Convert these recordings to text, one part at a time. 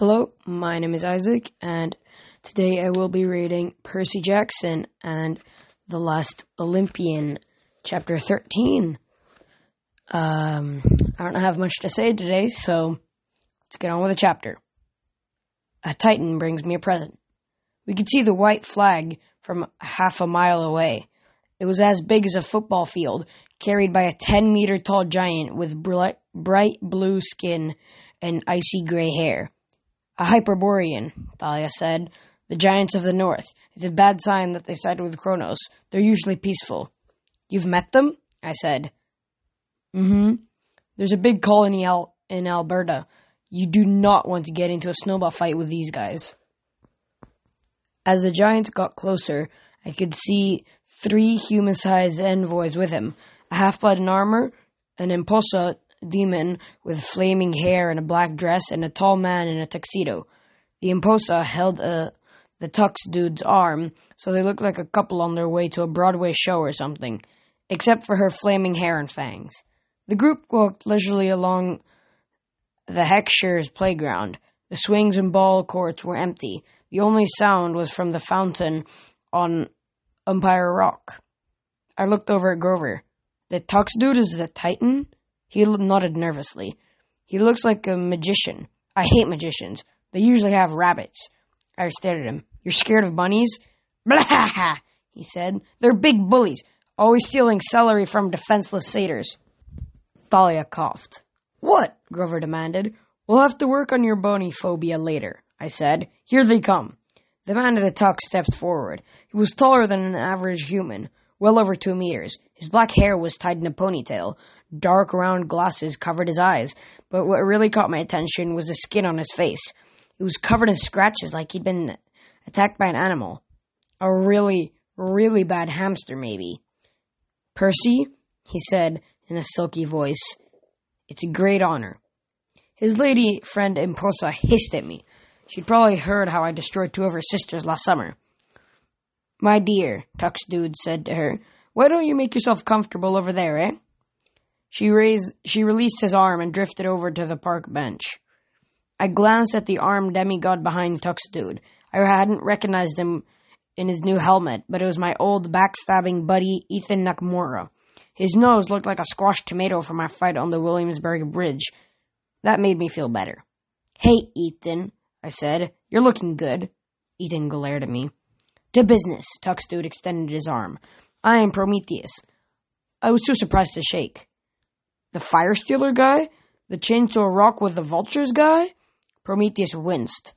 Hello, my name is Isaac, and today I will be reading Percy Jackson and The Last Olympian, Chapter 13. Um, I don't have much to say today, so let's get on with the chapter. A Titan brings me a present. We could see the white flag from half a mile away. It was as big as a football field, carried by a 10 meter tall giant with bright, bright blue skin and icy gray hair. A Hyperborean, Thalia said. The giants of the north. It's a bad sign that they sided with Kronos. They're usually peaceful. You've met them? I said. Mm-hmm. There's a big colony out in Alberta. You do not want to get into a snowball fight with these guys. As the giants got closer, I could see three human-sized envoys with him. A half-blood in armor, an empousa demon with flaming hair and a black dress, and a tall man in a tuxedo. The empousa held a, the tux dude's arm, so they looked like a couple on their way to a Broadway show or something, except for her flaming hair and fangs. The group walked leisurely along the Heckscher's playground. The swings and ball courts were empty. The only sound was from the fountain on Umpire Rock. I looked over at Grover. The tux dude is the Titan? He nodded nervously. He looks like a magician. I hate magicians. They usually have rabbits. I stared at him. You're scared of bunnies? Blah! He said. They're big bullies, always stealing celery from defenseless satyrs. Thalia coughed. What? Grover demanded. We'll have to work on your bony phobia later, I said. Here they come. The man in the tux stepped forward. He was taller than an average human, well over two meters. His black hair was tied in a ponytail. Dark round glasses covered his eyes, but what really caught my attention was the skin on his face. It was covered in scratches like he'd been attacked by an animal. A really, really bad hamster, maybe. Percy, he said in a silky voice, it's a great honor. His lady friend Empousa hissed at me. She'd probably heard how I destroyed two of her sisters last summer. My dear, Tux Dude said to her, why don't you make yourself comfortable over there, eh? She raised, she released his arm and drifted over to the park bench. I glanced at the armed demigod behind Tux Dude. I hadn't recognized him in his new helmet, but it was my old backstabbing buddy Ethan Nakamura. His nose looked like a squashed tomato from my fight on the Williamsburg Bridge. That made me feel better. Hey, Ethan, I said. You're looking good. Ethan glared at me. To business, Tux Dude extended his arm. I am Prometheus. I was too surprised to shake. The fire stealer guy? The chainsaw rock with the vultures guy? Prometheus winced.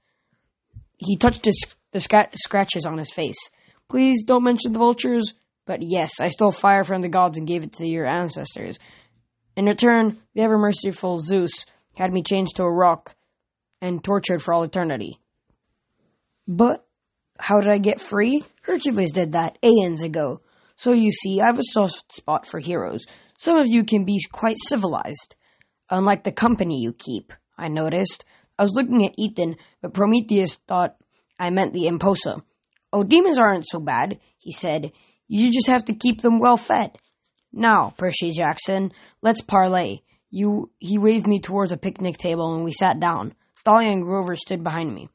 He touched his, the scratches on his face. Please don't mention the vultures. But yes, I stole fire from the gods and gave it to your ancestors. In return, the ever merciful Zeus had me changed to a rock and tortured for all eternity. But how did I get free? Hercules did that aeons ago. So you see, I have a soft spot for heroes. Some of you can be quite civilized. Unlike the company you keep, I noticed. I was looking at Ethan, but Prometheus thought I meant the Empousa. Oh, demons aren't so bad, he said. You just have to keep them well fed. Now, Percy Jackson, let's parlay. You, he waved me towards a picnic table and we sat down. Thalia and Grover stood behind me.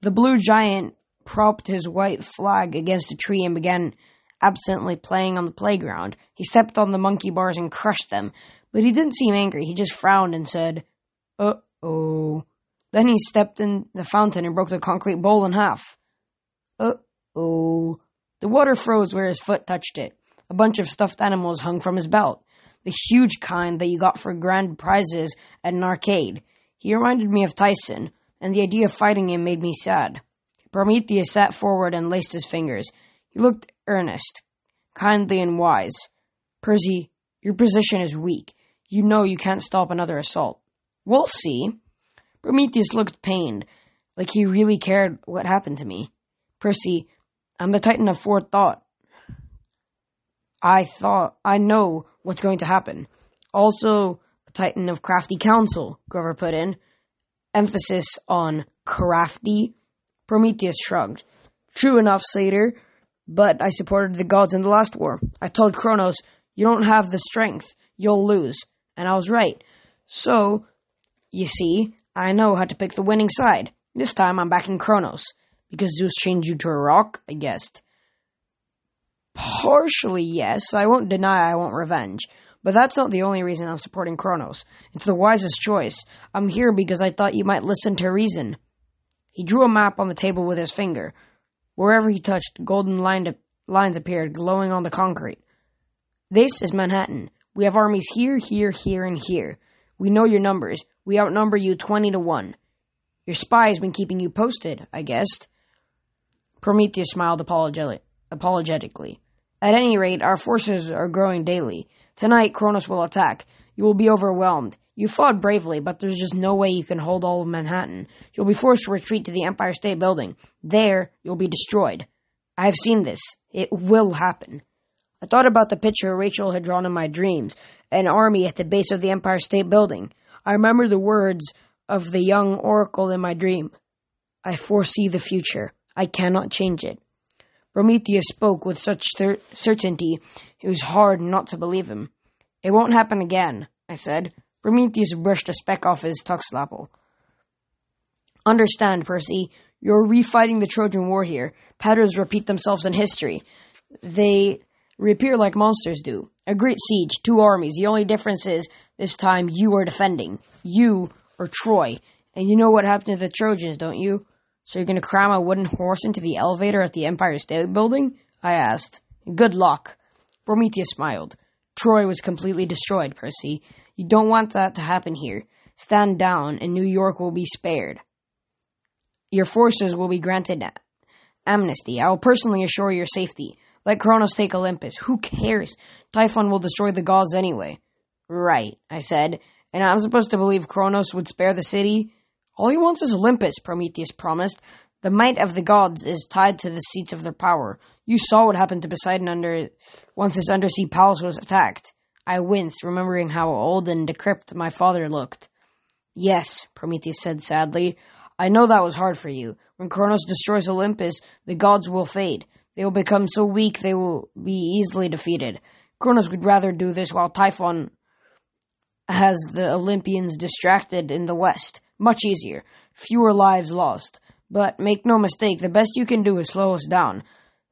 The blue giant propped his white flag against a tree and began absently playing on the playground. He stepped on the monkey bars and crushed them, but he didn't seem angry. He just frowned and said, Uh oh. Then he stepped in the fountain and broke the concrete bowl in half. Uh oh. The water froze where his foot touched it. A bunch of stuffed animals hung from his belt. The huge kind that you got for grand prizes at an arcade. He reminded me of Tyson, and the idea of fighting him made me sad. Prometheus sat forward and laced his fingers. He looked earnest, kindly, and wise. Percy, your position is weak. You know you can't stop another assault. We'll see. Prometheus looked pained, like he really cared what happened to me. Percy, I'm the Titan of forethought. I thought I know what's going to happen. Also, the Titan of crafty counsel, Grover put in. Emphasis on crafty. Prometheus shrugged. True enough, Satyr but I supported the gods in the last war. I told Kronos, you don't have the strength, you'll lose. And I was right. So, you see, I know how to pick the winning side. This time I'm backing Kronos. Because Zeus changed you to a rock, I guessed. Partially, yes. I won't deny I want revenge. But that's not the only reason I'm supporting Kronos. It's the wisest choice. I'm here because I thought you might listen to reason. He drew a map on the table with his finger. Wherever he touched, golden lines appeared, glowing on the concrete. This is Manhattan. We have armies here, here, here, and here. We know your numbers. We outnumber you 20 to 1. Your spy has been keeping you posted, I guessed. Prometheus smiled apologetically. At any rate, our forces are growing daily. Tonight, Kronos will attack. You will be overwhelmed. You fought bravely, but there's just no way you can hold all of Manhattan. You'll be forced to retreat to the Empire State Building. There, you'll be destroyed. I have seen this. It will happen. I thought about the picture Rachel had drawn in my dreams an army at the base of the Empire State Building. I remember the words of the young oracle in my dream. I foresee the future. I cannot change it. Prometheus spoke with such cer- certainty it was hard not to believe him. It won't happen again, I said. Prometheus brushed a speck off his tux lapel. Understand, Percy, you're refighting the Trojan War here. Patterns repeat themselves in history. They reappear like monsters do. A great siege, two armies. The only difference is this time you are defending. You or Troy. And you know what happened to the Trojans, don't you? So you're going to cram a wooden horse into the elevator at the Empire State Building? I asked. Good luck. Prometheus smiled. Troy was completely destroyed, Percy. You don't want that to happen here. Stand down, and New York will be spared. Your forces will be granted amnesty. I will personally assure your safety. Let Kronos take Olympus. Who cares? Typhon will destroy the gods anyway. Right, I said. And I'm supposed to believe Kronos would spare the city? All he wants is Olympus, Prometheus promised. The might of the gods is tied to the seats of their power. You saw what happened to Poseidon under once his undersea palace was attacked. I winced, remembering how old and decrepit my father looked. Yes, Prometheus said sadly. I know that was hard for you. When Kronos destroys Olympus, the gods will fade. They will become so weak they will be easily defeated. Kronos would rather do this while Typhon has the Olympians distracted in the west. Much easier. Fewer lives lost. But make no mistake, the best you can do is slow us down.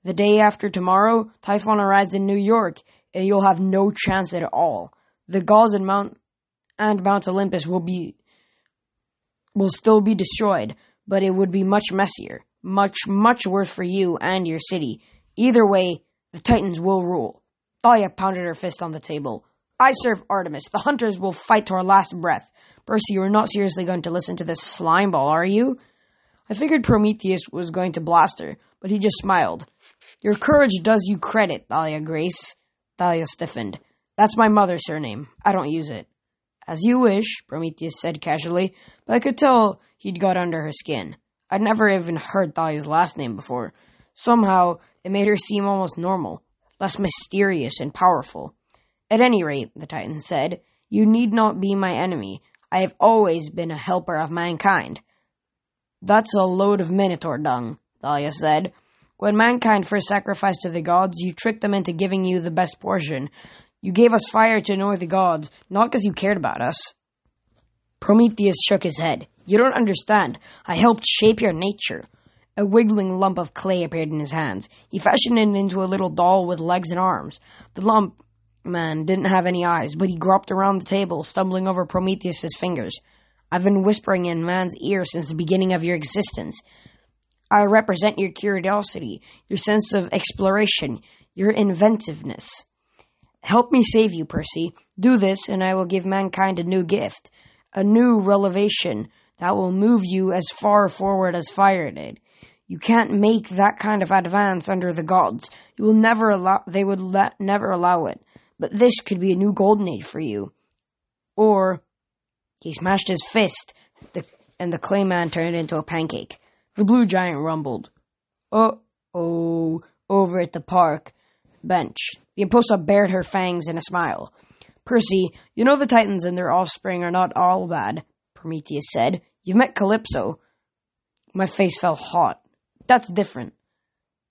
The day after tomorrow, Typhon arrives in New York, and you'll have no chance at all. The gods and Mount and Mount Olympus will be will still be destroyed, but it would be much messier, much, much worse for you and your city. Either way, the Titans will rule. Thalia pounded her fist on the table. I serve Artemis. The hunters will fight to our last breath. Percy, you're not seriously going to listen to this slime ball, are you? I figured Prometheus was going to blast her, but he just smiled. Your courage does you credit, Thalia Grace. Thalia stiffened. That's my mother's surname. I don't use it. As you wish, Prometheus said casually, but I could tell he'd got under her skin. I'd never even heard Thalia's last name before. Somehow, it made her seem almost normal, less mysterious and powerful. At any rate, the Titan said, you need not be my enemy. I have always been a helper of mankind. That's a load of minotaur dung, Thalia said. When mankind first sacrificed to the gods, you tricked them into giving you the best portion. You gave us fire to annoy the gods, not because you cared about us. Prometheus shook his head. You don't understand. I helped shape your nature. A wiggling lump of clay appeared in his hands. He fashioned it into a little doll with legs and arms. The lump man didn't have any eyes, but he groped around the table, stumbling over Prometheus's fingers. I've been whispering in man's ear since the beginning of your existence. I represent your curiosity, your sense of exploration, your inventiveness. Help me save you, Percy. Do this, and I will give mankind a new gift, a new revelation that will move you as far forward as fire did. You can't make that kind of advance under the gods. You will never allow. They would never allow it. But this could be a new golden age for you. Or he smashed his fist, the, and the clay man turned into a pancake. The blue giant rumbled. Uh oh, over at the park bench. The Empousa bared her fangs in a smile. Percy, you know the Titans and their offspring are not all bad, Prometheus said. You've met Calypso. My face fell hot. That's different.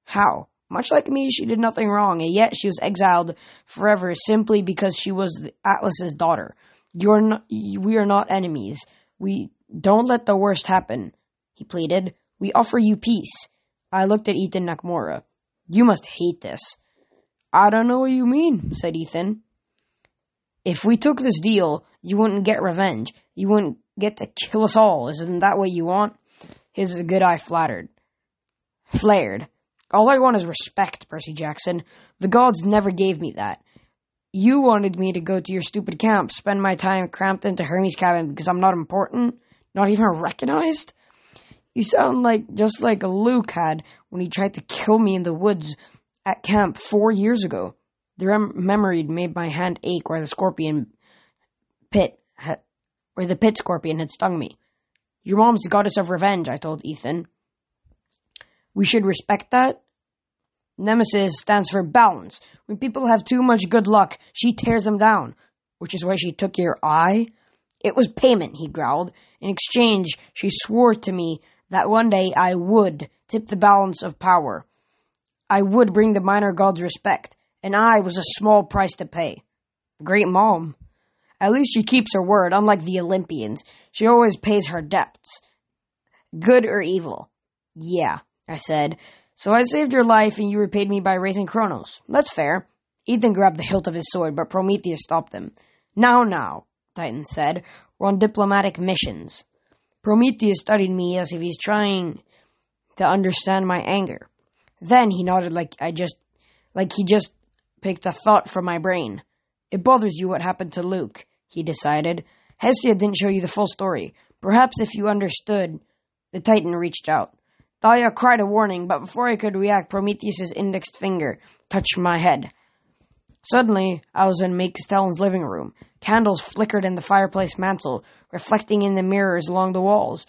How? Much like me, she did nothing wrong, and yet she was exiled forever simply because she was Atlas's daughter. You're not, we are not enemies. We don't let the worst happen. he pleaded. We offer you peace. I looked at Ethan Nakamura. You must hate this. I don't know what you mean, said Ethan. If we took this deal, you wouldn't get revenge. You wouldn't get to kill us all. Isn't that what you want? His good eye flattered. Flared. All I want is respect, Percy Jackson. The gods never gave me that. You wanted me to go to your stupid camp, spend my time cramped into Hermes' cabin because I'm not important, not even recognized? You sound like just like Luke had when he tried to kill me in the woods at camp four years ago. The rem- memory made my hand ache where the scorpion pit had, where the pit scorpion had stung me. Your mom's the goddess of revenge, I told Ethan. We should respect that. Nemesis stands for balance. When people have too much good luck, she tears them down, which is why she took your eye. It was payment, he growled. In exchange, she swore to me that one day I would tip the balance of power. I would bring the minor gods respect, and I was a small price to pay. Great mom. At least she keeps her word, unlike the Olympians. She always pays her debts. Good or evil? Yeah, I said. So I saved your life and you repaid me by raising Kronos. That's fair. Ethan grabbed the hilt of his sword, but Prometheus stopped him. Now, now, Titan said. We're on diplomatic missions. Prometheus studied me as if he's trying to understand my anger. Then he nodded like I just like he just picked a thought from my brain. It bothers you what happened to Luke, he decided. Hestia didn't show you the full story. Perhaps if you understood. The Titan reached out. Thalia cried a warning, but before I could react, Prometheus's indexed finger touched my head. Suddenly, I was in May Castellan's living room. Candles flickered in the fireplace mantel, reflecting in the mirrors along the walls.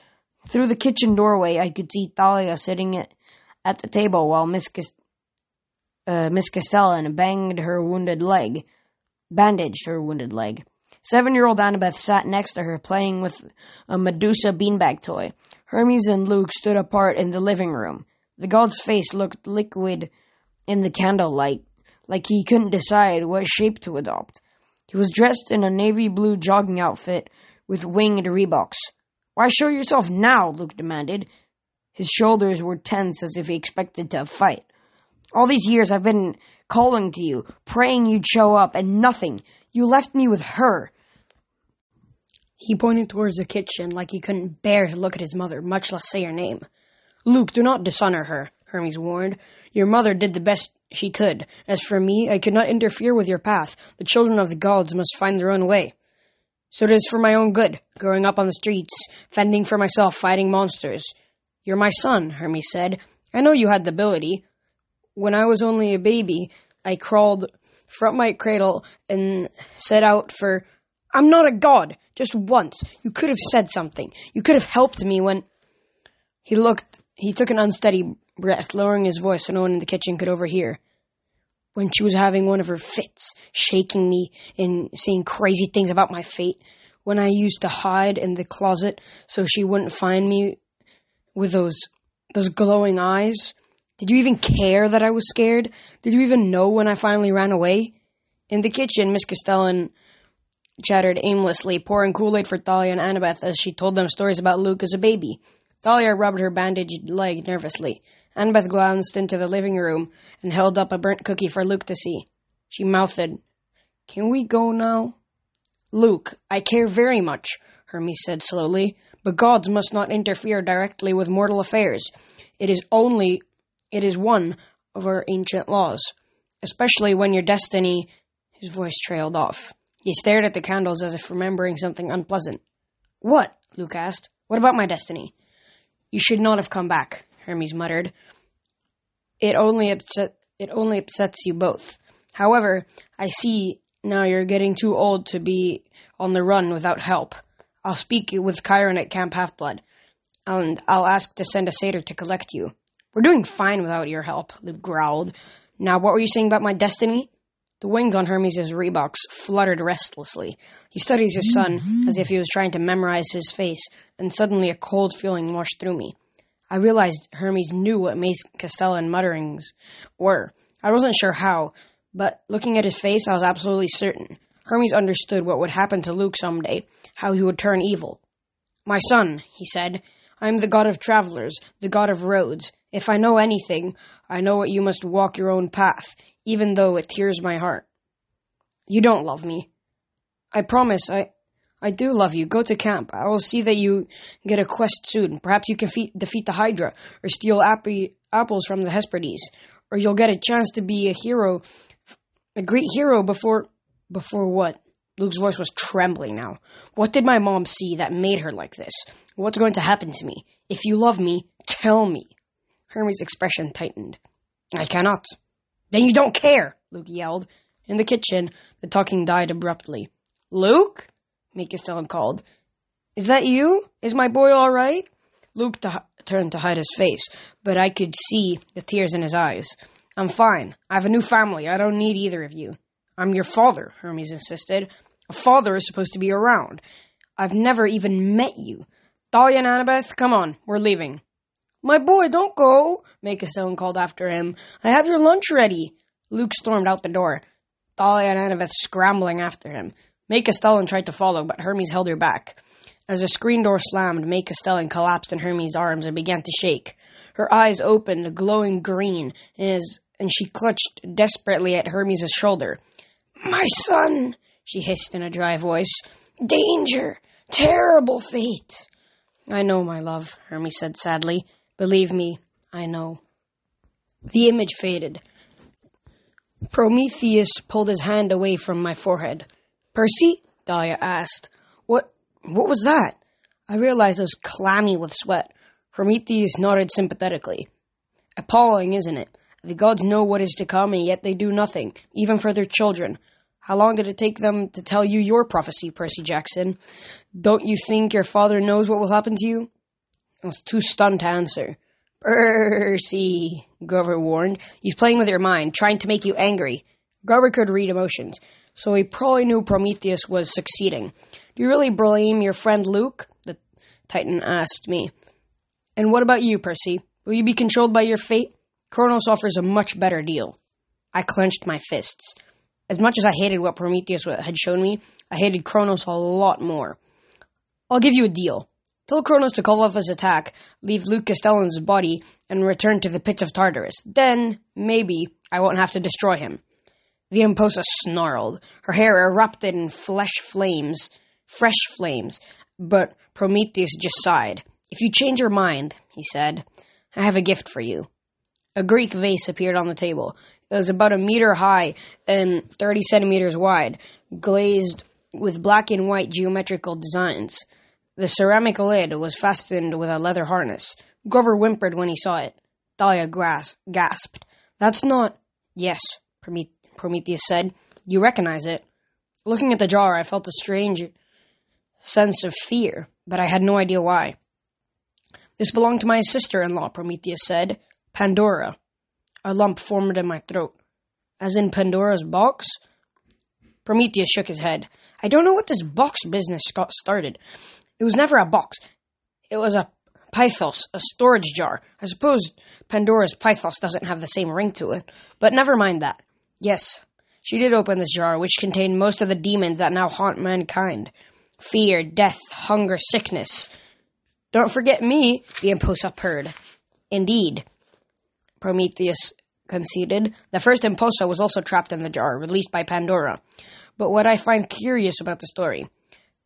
Through the kitchen doorway, I could see Thalia sitting at the table while Miss, Cast- uh, Miss Castellan banged her wounded leg, bandaged her wounded leg. Seven-year-old Annabeth sat next to her, playing with a Medusa beanbag toy. Hermes and Luke stood apart in the living room. The god's face looked liquid in the candlelight, like he couldn't decide what shape to adopt. He was dressed in a navy blue jogging outfit with winged Reeboks. Why show yourself now? Luke demanded. His shoulders were tense as if he expected to fight. All these years I've been calling to you, praying you'd show up, and nothing. You left me with her. He pointed towards the kitchen like he couldn't bear to look at his mother, much less say her name. Luke, do not dishonor her, Hermes warned. Your mother did the best she could. As for me, I could not interfere with your path. The children of the gods must find their own way. So it is for my own good, growing up on the streets, fending for myself, fighting monsters. You're my son, Hermes said. I know you had the ability. When I was only a baby, I crawled from my cradle and set out for. I'm not a god. Just once. You could have said something. You could have helped me when. He looked. He took an unsteady breath, lowering his voice so no one in the kitchen could overhear. When she was having one of her fits, shaking me and saying crazy things about my fate, when I used to hide in the closet so she wouldn't find me with those those glowing eyes, did you even care that I was scared? Did you even know when I finally ran away? In the kitchen, Miss Castellan chattered aimlessly, pouring Kool-Aid for Thalia and Annabeth as she told them stories about Luke as a baby. Thalia rubbed her bandaged leg nervously. Annabeth glanced into the living room and held up a burnt cookie for Luke to see. She mouthed, Can we go now? Luke, I care very much, Hermes said slowly, but gods must not interfere directly with mortal affairs. It is only, it is one of our ancient laws, especially when your destiny. His voice trailed off. He stared at the candles as if remembering something unpleasant. What? Luke asked. What about my destiny? You should not have come back, Hermes muttered. It only upset it only upsets you both. However, I see now you're getting too old to be on the run without help. I'll speak with Chiron at Camp Half Blood, and I'll ask to send a satyr to collect you. We're doing fine without your help, Luke growled. Now, what were you saying about my destiny? The wings on Hermes's Reeboks fluttered restlessly. He studies his son as if he was trying to memorize his face, and suddenly a cold feeling washed through me. I realized Hermes knew what Mace Castellan mutterings were. I wasn't sure how, but looking at his face, I was absolutely certain. Hermes understood what would happen to Luke someday, how he would turn evil. My son, he said, I am the god of travelers, the god of roads. If I know anything, I know that you must walk your own path, even though it tears my heart. You don't love me. I promise, I, I do love you. Go to camp. I will see that you get a quest soon. Perhaps you can fe- defeat the Hydra, or steal apples from the Hesperides, or you'll get a chance to be a hero, a great hero before. Before what? Luke's voice was trembling now. What did my mom see that made her like this? What's going to happen to me? If you love me, tell me. Hermes' expression tightened. I cannot. Then you don't care, Luke yelled. In the kitchen, the talking died abruptly. Luke? Miss Castellan called. Is that you? Is my boy all right? Luke t- turned to hide his face, but I could see the tears in his eyes. I'm fine. I have a new family. I don't need either of you. I'm your father, Hermes insisted. A father is supposed to be around. I've never even met you. Thalia and Annabeth, come on, we're leaving. My boy, don't go, Stellan called after him. I have your lunch ready. Luke stormed out the door. Thalia and Annabeth scrambling after him. May Castellan tried to follow, but Hermes held her back. As the screen door slammed, May Castellan collapsed in Hermes' arms and began to shake. Her eyes opened, glowing green, as, and she clutched desperately at Hermes' shoulder. My son, she hissed in a dry voice. Danger! Terrible fate! I know, my love, Hermes said sadly. Believe me, I know. The image faded. Prometheus pulled his hand away from my forehead. Percy? Thalia asked. What what was that? I realized I was clammy with sweat. Prometheus nodded sympathetically. Appalling, isn't it? The gods know what is to come, and yet they do nothing, even for their children. How long did it take them to tell you your prophecy, Percy Jackson? Don't you think your father knows what will happen to you? I was too stunned to answer. Percy, Grover warned. He's playing with your mind, trying to make you angry. Grover could read emotions, so he probably knew Prometheus was succeeding. Do you really blame your friend Luke? The Titan asked me. And what about you, Percy? Will you be controlled by your fate? Kronos offers a much better deal. I clenched my fists. As much as I hated what Prometheus had shown me, I hated Kronos a lot more. I'll give you a deal. Tell Kronos to call off his attack, leave Luke Castellan's body, and return to the pits of Tartarus. Then, maybe, I won't have to destroy him. The Empousa snarled. Her hair erupted in flesh flames, fresh flames, but Prometheus just sighed. If you change your mind, he said, I have a gift for you. A Greek vase appeared on the table. It was about a meter high and 30 centimeters wide, glazed with black and white geometrical designs. The ceramic lid was fastened with a leather harness. Grover whimpered when he saw it. Thalia gasped. That's not. Yes, Prometheus said. You recognize it. Looking at the jar, I felt a strange sense of fear, but I had no idea why. This belonged to my sister in law, Prometheus said. Pandora. A lump formed in my throat. As in Pandora's box? Prometheus shook his head. I don't know what this box business got started. It was never a box. It was a pithos, a storage jar. I suppose Pandora's pithos doesn't have the same ring to it, but never mind that. Yes, she did open this jar, which contained most of the demons that now haunt mankind fear, death, hunger, sickness. Don't forget me, the Empousa purred. Indeed, Prometheus conceded. The first Empousa was also trapped in the jar, released by Pandora. But what I find curious about the story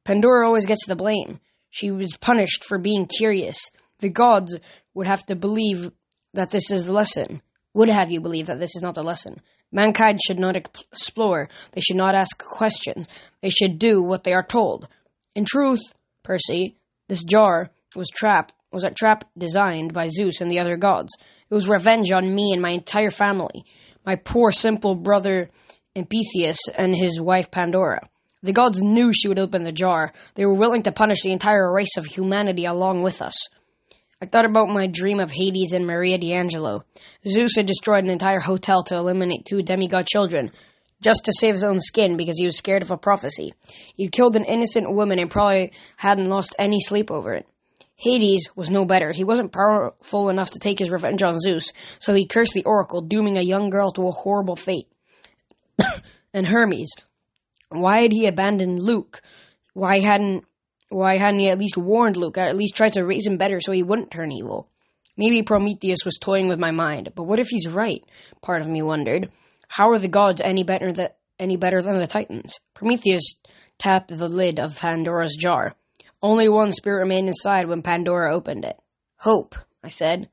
Pandora always gets the blame. She was punished for being curious. The gods would have to believe that this is the lesson. Would have you believe that this is not the lesson. Mankind should not explore. They should not ask questions. They should do what they are told. In truth, Percy, this jar was trap was a trap designed by Zeus and the other gods. It was revenge on me and my entire family, my poor simple brother Epimetheus and his wife Pandora. The gods knew she would open the jar. They were willing to punish the entire race of humanity along with us. I thought about my dream of Hades and Maria di Angelo. Zeus had destroyed an entire hotel to eliminate two demigod children, just to save his own skin because he was scared of a prophecy. He'd killed an innocent woman and probably hadn't lost any sleep over it. Hades was no better. He wasn't powerful enough to take his revenge on Zeus, so he cursed the oracle, dooming a young girl to a horrible fate. and Hermes, why had he abandoned Luke? Why hadn't Why hadn't he at least warned Luke? At least tried to raise him better so he wouldn't turn evil. Maybe Prometheus was toying with my mind, but what if he's right? Part of me wondered. How are the gods any better than any better than the Titans? Prometheus tapped the lid of Pandora's jar. Only one spirit remained inside when Pandora opened it. Hope, I said.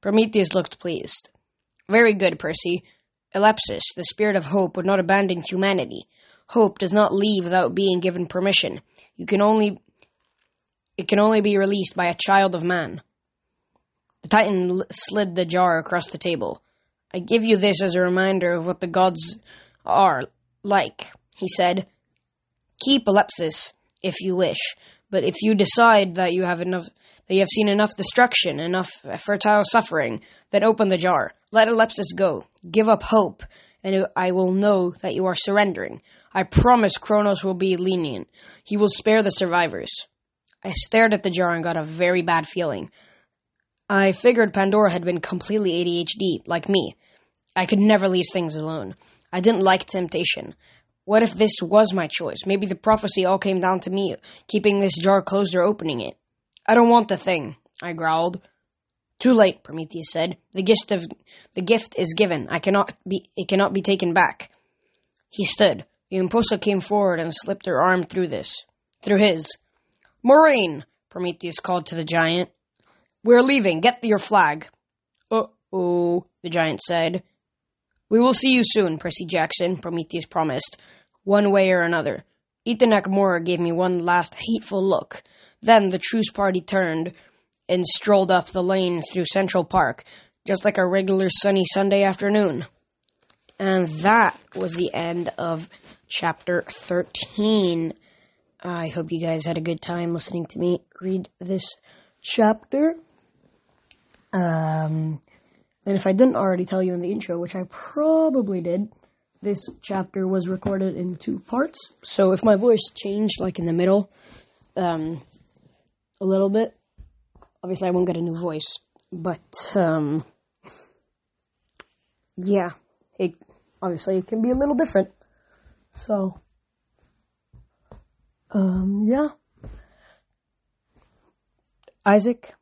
Prometheus looked pleased. Very good, Percy. Elepsis, the spirit of hope, would not abandon humanity. Hope does not leave without being given permission. You can only it can only be released by a child of man. The Titan slid the jar across the table. I give you this as a reminder of what the gods are like, he said. Keep Elepsis if you wish, but if you decide that you have enough that you have seen enough destruction, enough uh, fertile suffering, then open the jar. Let Elepsis go. Give up hope, and I will know that you are surrendering. I promise Kronos will be lenient. He will spare the survivors. I stared at the jar and got a very bad feeling. I figured Pandora had been completely ADHD, like me. I could never leave things alone. I didn't like temptation. What if this was my choice? Maybe the prophecy all came down to me, keeping this jar closed or opening it. I don't want the thing, I growled. Too late, Prometheus said. The gift of the gift is given. I cannot be it cannot be taken back. He stood. The Empousa came forward and slipped her arm through this through his. Moiraine, Prometheus called to the giant. We're leaving. Get your flag. Uh oh, the giant said. We will see you soon, Percy Jackson, Prometheus promised, one way or another. Ethan Nakamura gave me one last hateful look. Then the truce party turned and strolled up the lane through Central Park, just like a regular sunny Sunday afternoon. And that was the end of chapter 13. I hope you guys had a good time listening to me read this chapter. Um, and if I didn't already tell you in the intro, which I probably did, this chapter was recorded in two parts. So if my voice changed like in the middle, um, a little bit, obviously I won't get a new voice. But um, yeah, it obviously it can be a little different. So um, yeah, Isaac